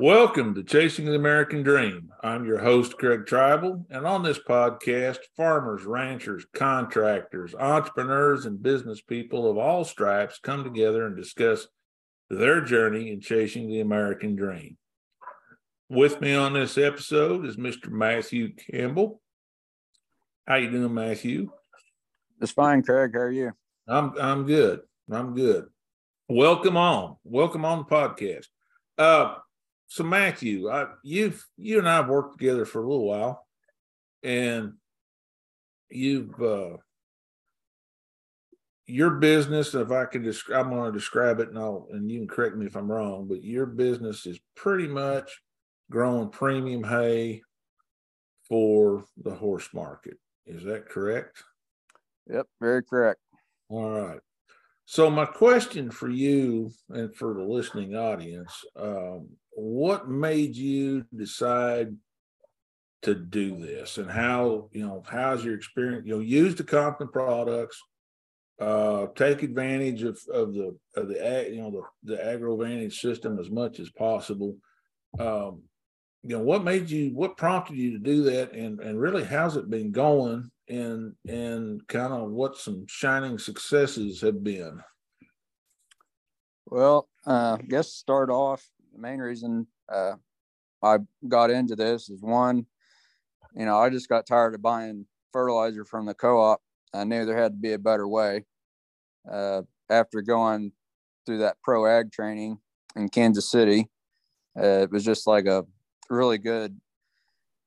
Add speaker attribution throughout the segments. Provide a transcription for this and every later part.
Speaker 1: Welcome to Chasing the American Dream. I'm your host, Craig Tribal, and on this podcast, farmers, ranchers, contractors, entrepreneurs, and business people of all stripes come together and discuss their journey in chasing the American dream. With me on this episode is Mr. Matthew Campbell. How you doing, Matthew?
Speaker 2: It's fine, Craig. How are you?
Speaker 1: I'm I'm good. I'm good. Welcome on. Welcome on the podcast. Uh so Matthew, I, you've you and I have worked together for a little while, and you've uh, your business. If I can describe, I'm going to describe it, and I'll, and you can correct me if I'm wrong. But your business is pretty much growing premium hay for the horse market. Is that correct?
Speaker 2: Yep, very correct.
Speaker 1: All right. So my question for you and for the listening audience, um, what made you decide to do this and how, you know, how's your experience, you know, use the Conklin products, uh, take advantage of, of the, of the, you know, the, the AgroVantage system as much as possible. Um, you know, what made you, what prompted you to do that? And, and really, how's it been going and and kind of what some shining successes have been?
Speaker 2: Well, uh, I guess start off the main reason uh, I got into this is one, you know, I just got tired of buying fertilizer from the co-op. I knew there had to be a better way. Uh, after going through that pro ag training in Kansas City, uh, it was just like a really good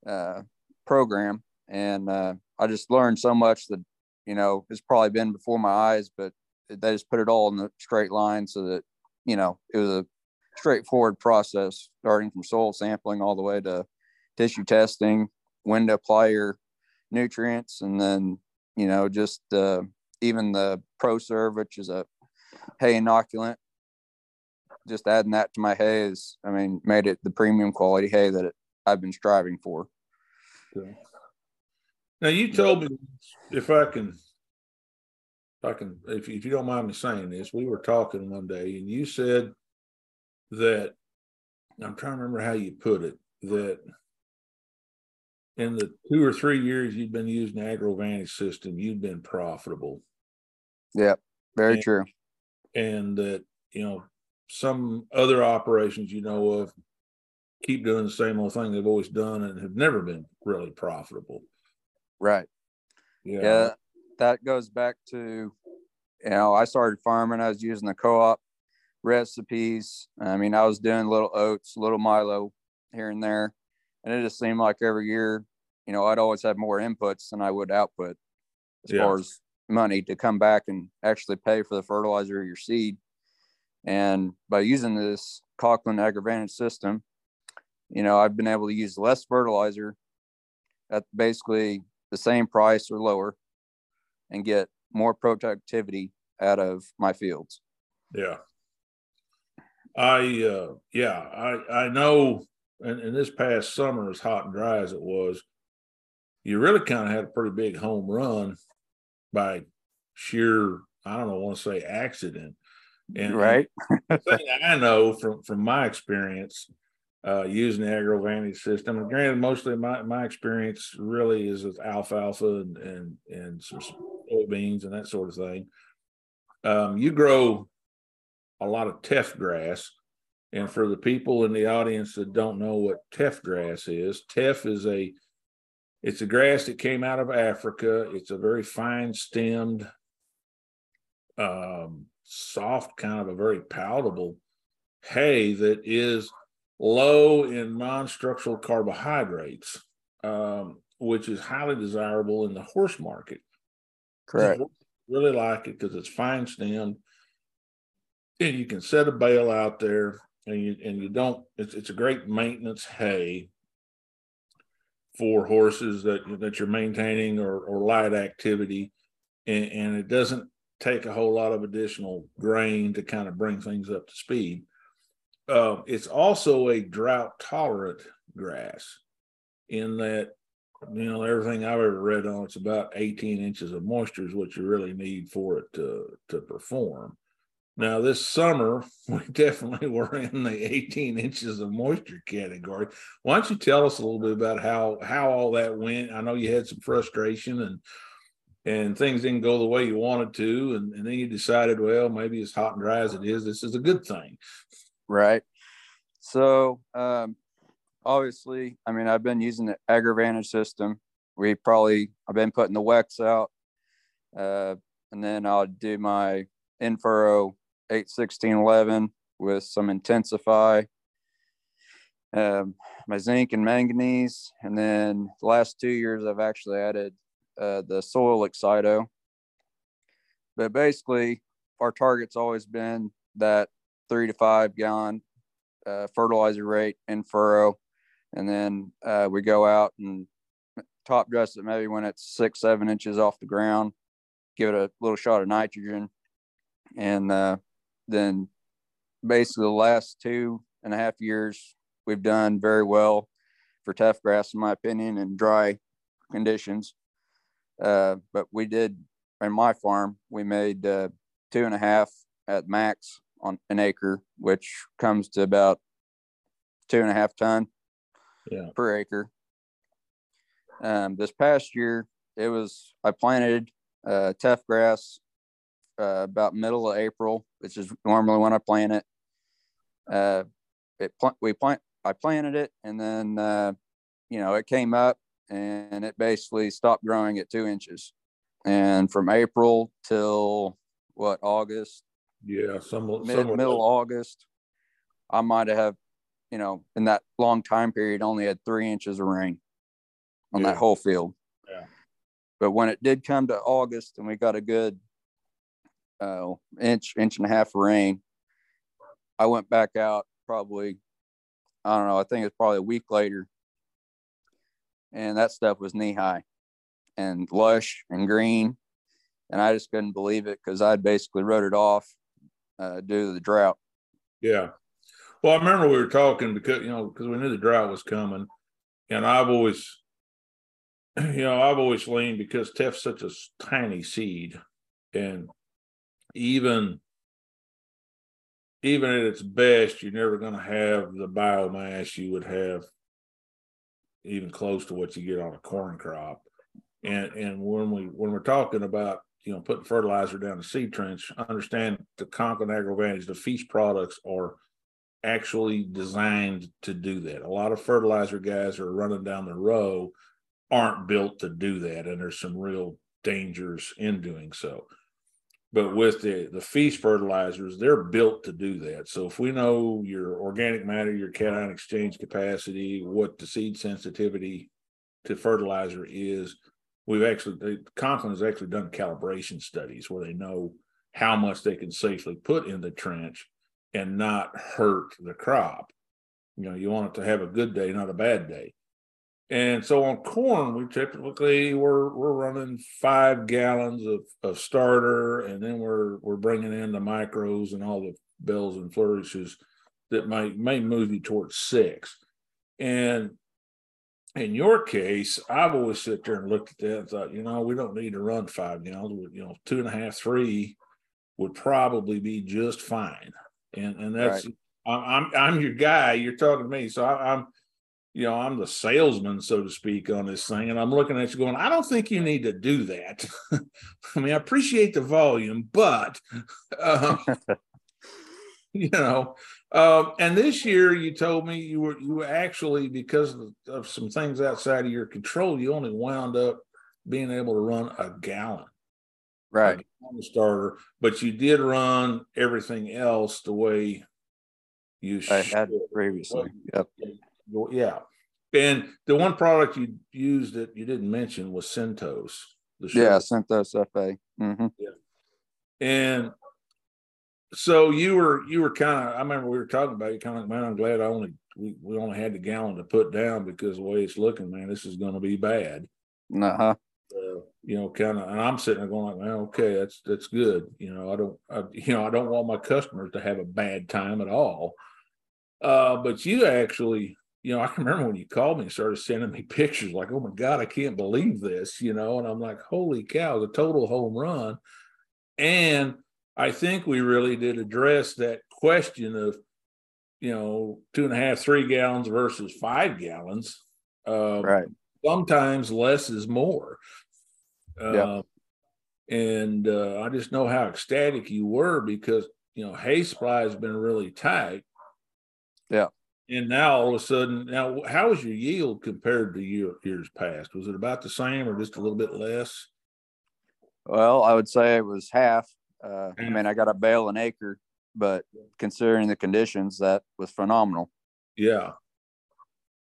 Speaker 2: uh, program, and uh, I just learned so much that you know it's probably been before my eyes, but they just put it all in the straight line so that you know it was a straightforward process, starting from soil sampling all the way to tissue testing, when to apply your nutrients, and then you know just uh, even the ProServe, which is a hay inoculant. Just adding that to my hay is, I mean, made it the premium quality hay that it, I've been striving for.
Speaker 1: Okay. Now you told me if I can, if I can, if, if you don't mind me saying this, we were talking one day and you said that I'm trying to remember how you put it that in the two or three years you've been using the AgroVantage system, you've been profitable.
Speaker 2: Yeah, very
Speaker 1: and,
Speaker 2: true.
Speaker 1: And that, you know, some other operations you know of keep doing the same old thing they've always done and have never been really profitable.
Speaker 2: Right. Yeah. yeah. That goes back to, you know, I started farming. I was using the co-op recipes. I mean, I was doing little oats, little Milo here and there. And it just seemed like every year, you know, I'd always have more inputs than I would output as yeah. far as money to come back and actually pay for the fertilizer or your seed. And by using this Conklin AgroVantage system, you know, I've been able to use less fertilizer at basically the same price or lower and get more productivity out of my fields.
Speaker 1: Yeah. I uh yeah, I I know and, and this past summer as hot and dry as it was, you really kind of had a pretty big home run by sheer, I don't know, want to say accident.
Speaker 2: And right.
Speaker 1: thing I know from from my experience, uh, using the AgroVantage system. And granted, mostly my, my experience really is with alfalfa and, and, and some soybeans and that sort of thing. Um, you grow a lot of teff grass. And for the people in the audience that don't know what teff grass is, teff is a it's a grass that came out of Africa. It's a very fine stemmed, um, soft, kind of a very palatable hay that is low in non-structural carbohydrates, um, which is highly desirable in the horse market.
Speaker 2: Correct.
Speaker 1: Really like it because it's fine stemmed, and you can set a bale out there, and you and you don't. It's it's a great maintenance hay for horses that that you're maintaining or or light activity, and, and it doesn't take a whole lot of additional grain to kind of bring things up to speed. Uh, it's also a drought tolerant grass in that you know everything I've ever read on it's about 18 inches of moisture is what you really need for it to to perform. Now, this summer, we definitely were in the 18 inches of moisture category. Why don't you tell us a little bit about how how all that went? I know you had some frustration and and things didn't go the way you wanted to, and, and then you decided, well, maybe as hot and dry as it is, this is a good thing.
Speaker 2: Right. So, um, obviously, I mean, I've been using the AgroVantage system. We probably I've been putting the Wex out, uh, and then I'll do my Infurrow 81611 with some Intensify, um, my zinc and manganese. And then the last two years, I've actually added uh, the soil Excito. But basically, our target's always been that three to five gallon uh, fertilizer rate in furrow. And then uh, we go out and top dress it maybe when it's six, seven inches off the ground, give it a little shot of nitrogen. And uh, then basically the last two and a half years we've done very well for teff grass in my opinion and dry conditions uh, but we did in my farm we made uh, two and a half at max on an acre which comes to about two and a half ton
Speaker 1: yeah.
Speaker 2: per acre um, this past year it was i planted uh, teff grass uh, about middle of April, which is normally when I plant it. Uh, it pl- we plant I planted it, and then uh, you know it came up, and it basically stopped growing at two inches. And from April till what August?
Speaker 1: Yeah, some
Speaker 2: mid, middle August, I might have, you know, in that long time period, only had three inches of rain on yeah. that whole field.
Speaker 1: Yeah.
Speaker 2: But when it did come to August and we got a good uh, inch, inch and a half of rain. I went back out probably, I don't know, I think it's probably a week later. And that stuff was knee high and lush and green. And I just couldn't believe it because I'd basically wrote it off uh, due to the drought.
Speaker 1: Yeah. Well, I remember we were talking because, you know, because we knew the drought was coming. And I've always, you know, I've always leaned because Teff's such a tiny seed. And even even at its best, you're never going to have the biomass you would have even close to what you get on a corn crop. And and when we when we're talking about you know putting fertilizer down the seed trench, understand the Conklin AgroVantage, the Feast products are actually designed to do that. A lot of fertilizer guys are running down the row aren't built to do that, and there's some real dangers in doing so. But with the the feast fertilizers, they're built to do that. So if we know your organic matter, your cation exchange capacity, what the seed sensitivity to fertilizer is, we've actually Conklin has actually done calibration studies where they know how much they can safely put in the trench and not hurt the crop. You know, you want it to have a good day, not a bad day. And so on corn, we typically we're we're running five gallons of, of starter, and then we're we're bringing in the micros and all the bells and flourishes that might may move you towards six. And in your case, I've always sit there and looked at that and thought, you know, we don't need to run five gallons. You know, two and a half, three would probably be just fine. And and that's right. I'm I'm your guy. You're talking to me, so I, I'm you know, I'm the salesman, so to speak, on this thing. And I'm looking at you going, I don't think you need to do that. I mean, I appreciate the volume, but, uh, you know, um, and this year you told me you were, you were actually, because of, of some things outside of your control, you only wound up being able to run a gallon.
Speaker 2: Right.
Speaker 1: On the starter, but you did run everything else the way you
Speaker 2: I had previously. Yep
Speaker 1: yeah. And the one product you used that you didn't mention was Syntos.
Speaker 2: yeah, Syntos FA. Mm-hmm.
Speaker 1: Yeah. And so you were you were kind of I remember we were talking about you kind of like man I'm glad I only we, we only had the gallon to put down because the way it's looking man this is going to be bad.
Speaker 2: Uh-huh.
Speaker 1: Uh, you know, kind of, and I'm sitting there going like, man, okay, that's that's good. You know, I don't, I, you know, I don't want my customers to have a bad time at all. Uh, but you actually you know, I can remember when you called me and started sending me pictures like, oh my God, I can't believe this, you know, and I'm like, holy cow, the total home run. And I think we really did address that question of, you know, two and a half, three gallons versus five gallons.
Speaker 2: Um, right.
Speaker 1: Sometimes less is more. Yeah. Uh, and uh, I just know how ecstatic you were because you know hay supply has been really tight.
Speaker 2: Yeah.
Speaker 1: And now all of a sudden, now how was your yield compared to year, years past? Was it about the same or just a little bit less?
Speaker 2: Well, I would say it was half. Uh, I mean, I got a bale an acre, but considering the conditions, that was phenomenal.
Speaker 1: Yeah.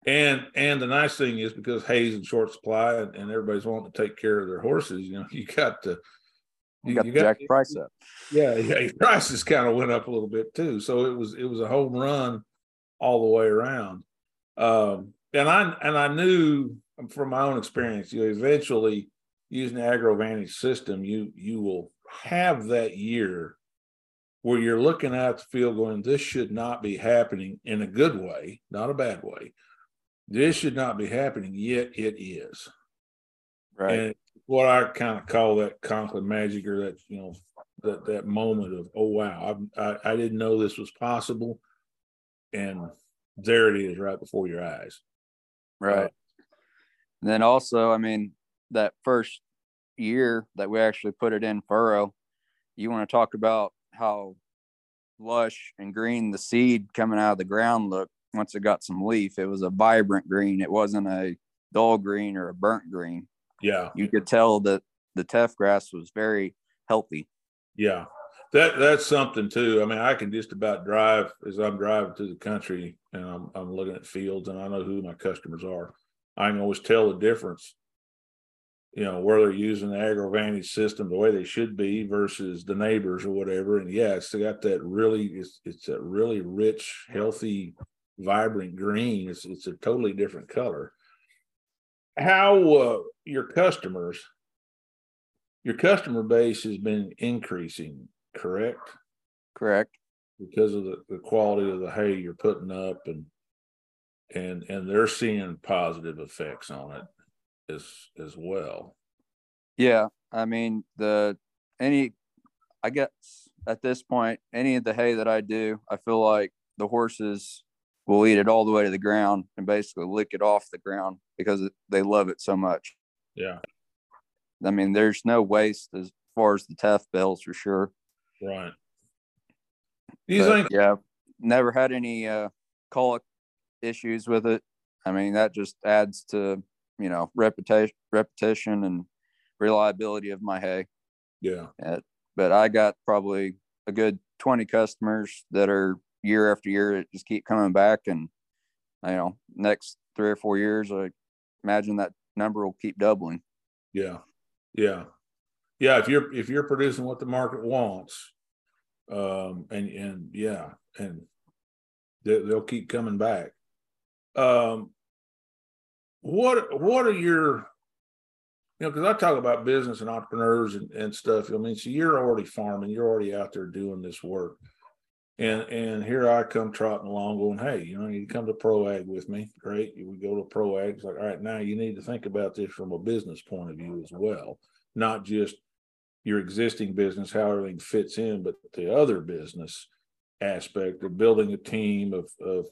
Speaker 1: And and the nice thing is because hay's in short supply and, and everybody's wanting to take care of their horses, you know, you got to
Speaker 2: you, you got, you got jack price up.
Speaker 1: Yeah, yeah, prices kind of went up a little bit too. So it was it was a home run all the way around. Um, and I and I knew from my own experience, you know, eventually using the AgroVantage system, you you will have that year where you're looking at the field going, this should not be happening in a good way, not a bad way. This should not be happening, yet it is.
Speaker 2: Right. And
Speaker 1: what I kind of call that Conklin magic or that, you know, that, that moment of, oh, wow, I, I, I didn't know this was possible. And there it is right before your eyes.
Speaker 2: Right. Uh, and then also, I mean, that first year that we actually put it in furrow, you want to talk about how lush and green the seed coming out of the ground looked once it got some leaf, it was a vibrant green. It wasn't a dull green or a burnt green.
Speaker 1: Yeah.
Speaker 2: You could tell that the teff grass was very healthy.
Speaker 1: Yeah. That that's something too. I mean, I can just about drive as I'm driving through the country and I'm I'm looking at fields and I know who my customers are. I can always tell the difference, you know, where they're using the AgroVantage system the way they should be versus the neighbors or whatever. And yeah, it's got that really it's it's a really rich, healthy vibrant green. It's it's a totally different color. How uh, your customers, your customer base has been increasing, correct?
Speaker 2: Correct.
Speaker 1: Because of the, the quality of the hay you're putting up and and and they're seeing positive effects on it as as well.
Speaker 2: Yeah. I mean the any I guess at this point, any of the hay that I do, I feel like the horses will eat it all the way to the ground and basically lick it off the ground because they love it so much.
Speaker 1: Yeah.
Speaker 2: I mean, there's no waste as far as the teff bales for sure.
Speaker 1: Right.
Speaker 2: You but, think? Yeah. Never had any uh, colic issues with it. I mean, that just adds to, you know, reputation, repetition and reliability of my hay.
Speaker 1: Yeah.
Speaker 2: but I got probably a good 20 customers that are year after year, it just keep coming back. And, you know, next three or four years, I imagine that number will keep doubling.
Speaker 1: Yeah. Yeah. Yeah. If you're, if you're producing what the market wants, um, and, and yeah, and they, they'll keep coming back. Um, what, what are your, you know, because I talk about business and entrepreneurs and, and stuff. I mean, so you're already farming, you're already out there doing this work. And and here I come trotting along, going, "Hey, you know, you come to ProAg with me. Great. You we go to ProAg. It's like, all right, now you need to think about this from a business point of view as well, not just your existing business, how everything fits in, but the other business aspect of building a team of of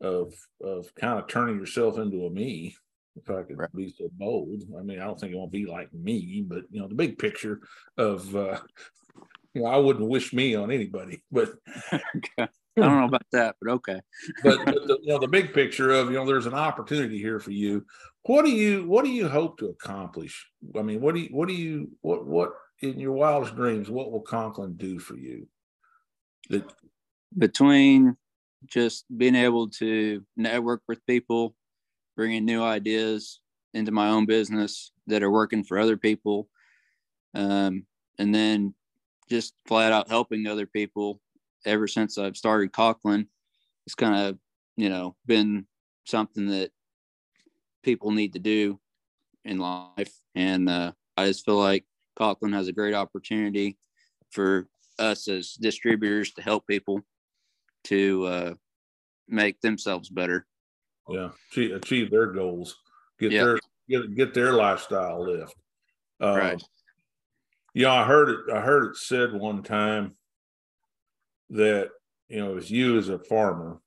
Speaker 1: of of kind of turning yourself into a me, if I could right. be so bold. I mean, I don't think it won't be like me, but you know, the big picture of uh, you know, I wouldn't wish me on anybody, but
Speaker 2: I don't know about that, but okay.
Speaker 1: but, but the, you know, the big picture of you know, there's an opportunity here for you. What do you what do you hope to accomplish? I mean, what do you what do you what what in your wildest dreams? What will Conklin do for you?
Speaker 2: Between just being able to network with people, bringing new ideas into my own business that are working for other people, um, and then just flat out helping other people ever since I've started Conklin. It's kind of, you know, been something that people need to do in life. And uh, I just feel like Conklin has a great opportunity for us as distributors to help people to uh, make themselves better.
Speaker 1: Yeah, achieve, achieve their goals, get their get get their lifestyle lift.
Speaker 2: Um, right.
Speaker 1: you know, I heard it. I heard it said one time that you know, as you as a farmer,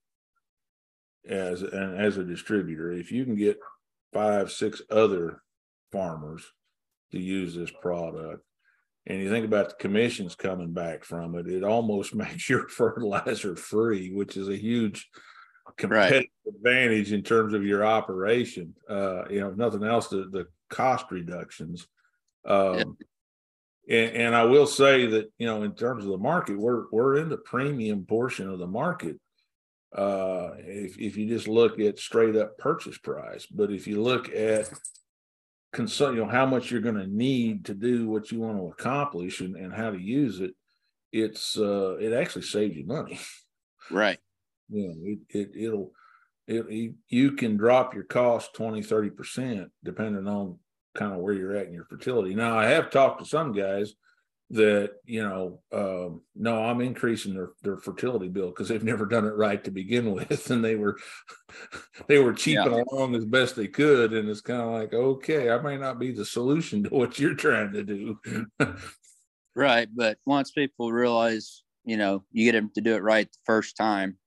Speaker 1: as and as a distributor, if you can get five, six other farmers to use this product, and you think about the commissions coming back from it, it almost makes your fertilizer free, which is a huge competitive right. advantage in terms of your operation. Uh, you know, nothing else, the, the cost reductions. Um, yeah. and, and I will say that you know, in terms of the market, we're we're in the premium portion of the market. Uh, if if you just look at straight up purchase price, but if you look at consult, you know, how much you're going to need to do what you want to accomplish and, and how to use it, it's uh, it actually saves you money.
Speaker 2: Right.
Speaker 1: You know, it, it it'll it, you can drop your cost 20 30 percent depending on kind of where you're at in your fertility now i have talked to some guys that you know um, no i'm increasing their, their fertility bill because they've never done it right to begin with and they were they were cheaping yeah. along as best they could and it's kind of like okay i may not be the solution to what you're trying to do
Speaker 2: right but once people realize you know you get them to do it right the first time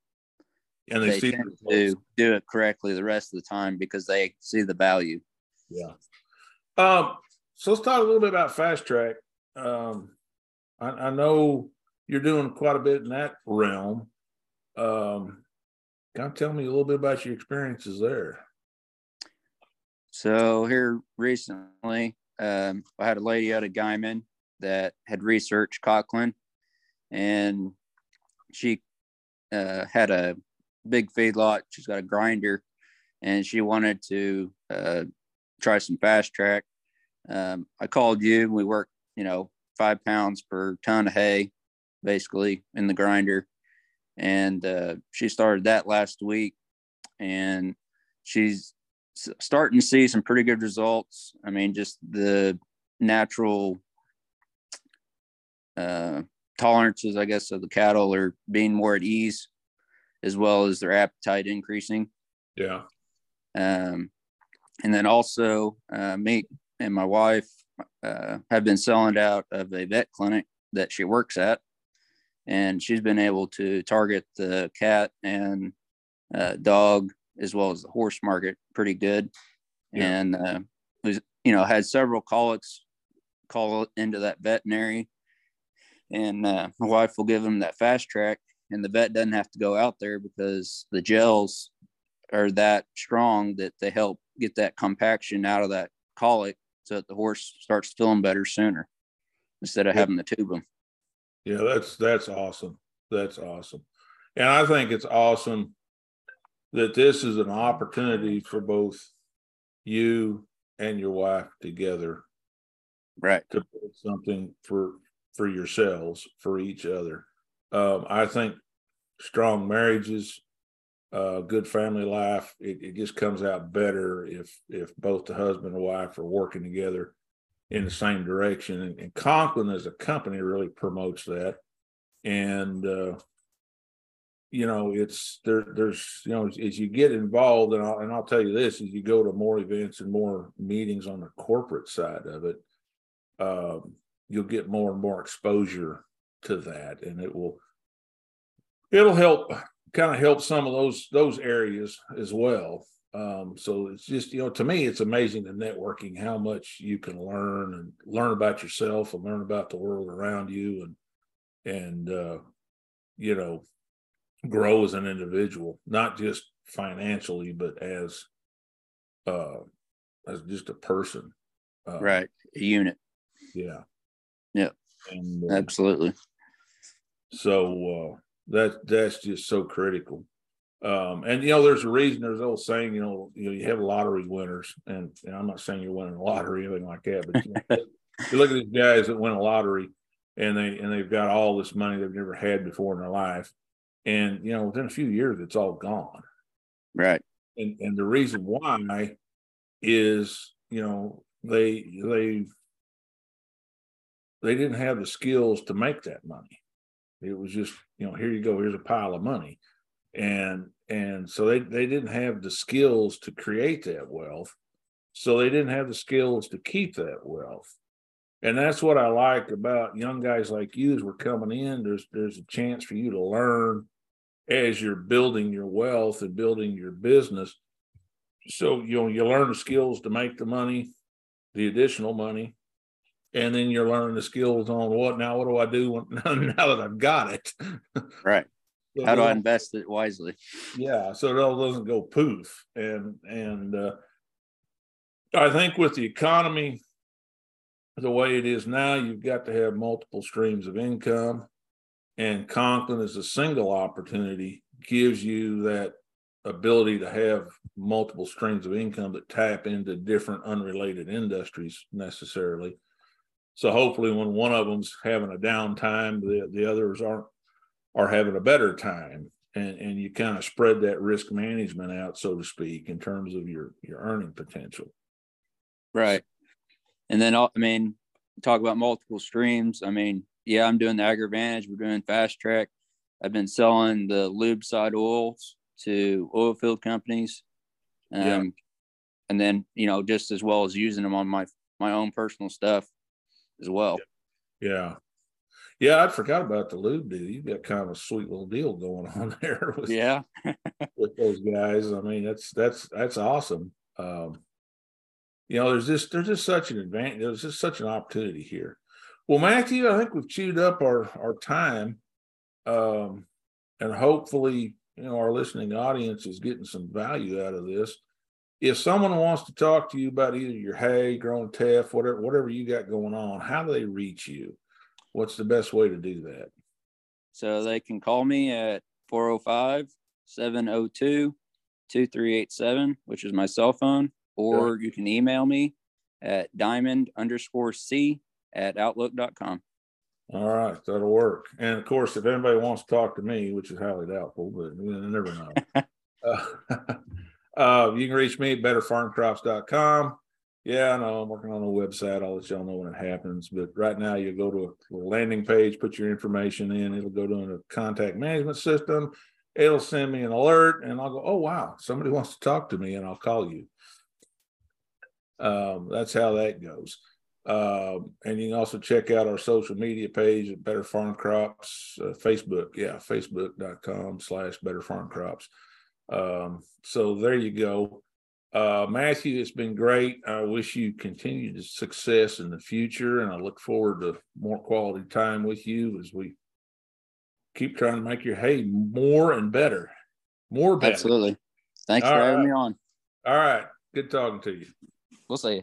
Speaker 2: and they, they tend to do it correctly the rest of the time because they see the value.
Speaker 1: Yeah. Um, so let's talk a little bit about fast track. Um, I, I know you're doing quite a bit in that realm. Um, kind of tell me a little bit about your experiences there.
Speaker 2: So here recently, um, I had a lady out of Guymon that had researched Conklin, and she uh, had a big feedlot. She's got a grinder, and she wanted to uh, try some fast track. Um, I called you. And we worked, you know, five pounds per ton of hay, basically in the grinder, and uh, she started that last week, and she's starting to see some pretty good results. I mean, just the natural uh, tolerances, I guess, of the cattle are being more at ease as well as their appetite increasing.
Speaker 1: Yeah.
Speaker 2: Um, and then also, uh, me and my wife uh, have been selling out of a vet clinic that she works at, and she's been able to target the cat and uh, dog as well as the horse market pretty good. Yeah. And uh, was, you know, had several colics call into that veterinary, and uh, my wife will give them that fast track and the vet doesn't have to go out there because the gels are that strong that they help get that compaction out of that colic so that the horse starts feeling better sooner instead of having to tube them.
Speaker 1: Yeah, that's that's awesome. That's awesome. And I think it's awesome that this is an opportunity for both you and your wife together.
Speaker 2: Right.
Speaker 1: To put something for for yourselves, for each other. Um, I think strong marriages, uh, good family life, it, it just comes out better if if both the husband and wife are working together in the same direction. And, and Conklin as a company really promotes that. And uh, you know, it's there. There's you know, as, as you get involved, and I'll, and I'll tell you this: as you go to more events and more meetings on the corporate side of it, um, you'll get more and more exposure to that, and it will it'll help kind of help some of those those areas as well. Um, so it's just you know to me it's amazing the networking how much you can learn and learn about yourself and learn about the world around you and and uh, you know grow as an individual not just financially but as uh as just a person
Speaker 2: uh, right a unit.
Speaker 1: Yeah.
Speaker 2: Yeah and, uh, absolutely.
Speaker 1: So uh that that's just so critical. Um, and you know, there's a reason. There's an old saying, you know, you know, you have lottery winners, and, and I'm not saying you're winning a lottery or anything like that, but you, know, you look at these guys that win a lottery, and they and they've got all this money they've never had before in their life, and you know, within a few years, it's all gone.
Speaker 2: Right.
Speaker 1: And and the reason why is, you know, they they they didn't have the skills to make that money. It was just, you know, here you go, here's a pile of money. And and so they, they didn't have the skills to create that wealth. So they didn't have the skills to keep that wealth. and that's what I like about young guys like you as we're coming in. There's there's a chance for you to learn as you're building your wealth and building your business. So you know you learn the skills to make the money, the additional money, and then you're learning the skills on what now. What do I do when, now that I've got it?
Speaker 2: Right. So How do I invest it wisely?
Speaker 1: Yeah, so it all doesn't go poof. And and uh, I think with the economy the way it is now, you've got to have multiple streams of income. And Conklin is a single opportunity gives you that ability to have multiple streams of income that tap into different unrelated industries necessarily. So hopefully when one of them's having a downtime, the, the others aren't are having a better time. And, and you kind of spread that risk management out, so to speak, in terms of your your earning potential.
Speaker 2: Right. And then, I mean, talk about multiple streams. I mean, yeah, I'm doing the AgroVantage. We're doing Fast Track. I've been selling the lube side oils to oil field companies. Um, yeah. And then, you know, just as well as using them on my my own personal stuff as well.
Speaker 1: Yeah. Yeah, I forgot about the lube deal. You've got kind of a sweet little deal going on there.
Speaker 2: With, yeah,
Speaker 1: with those guys. I mean, that's that's that's awesome. Um, you know, there's just there's just such an advantage. There's just such an opportunity here. Well, Matthew, I think we've chewed up our our time, um, and hopefully, you know, our listening audience is getting some value out of this. If someone wants to talk to you about either your hay, growing teff, whatever whatever you got going on, how do they reach you? What's the best way to do that?
Speaker 2: So they can call me at 405 702 2387, which is my cell phone or you can email me at diamond underscore c at outlook.com.
Speaker 1: All right, that'll work. And of course, if anybody wants to talk to me, which is highly doubtful, but you never know, uh, uh, you can reach me at betterfarmcrops.com. Yeah, I know I'm working on a website. I'll let y'all know when it happens. But right now, you go to a landing page, put your information in. It'll go to a contact management system. It'll send me an alert, and I'll go, "Oh wow, somebody wants to talk to me," and I'll call you. Um, that's how that goes. Um, and you can also check out our social media page at Better Farm Crops, uh, Facebook. Yeah, facebook.com slash Better Farm Crops. Um, so there you go. Uh, Matthew, it's been great. I wish you continued success in the future, and I look forward to more quality time with you as we keep trying to make your hay more and better. More better.
Speaker 2: Absolutely. Thanks All for right. having me on.
Speaker 1: All right. Good talking to you.
Speaker 2: We'll see.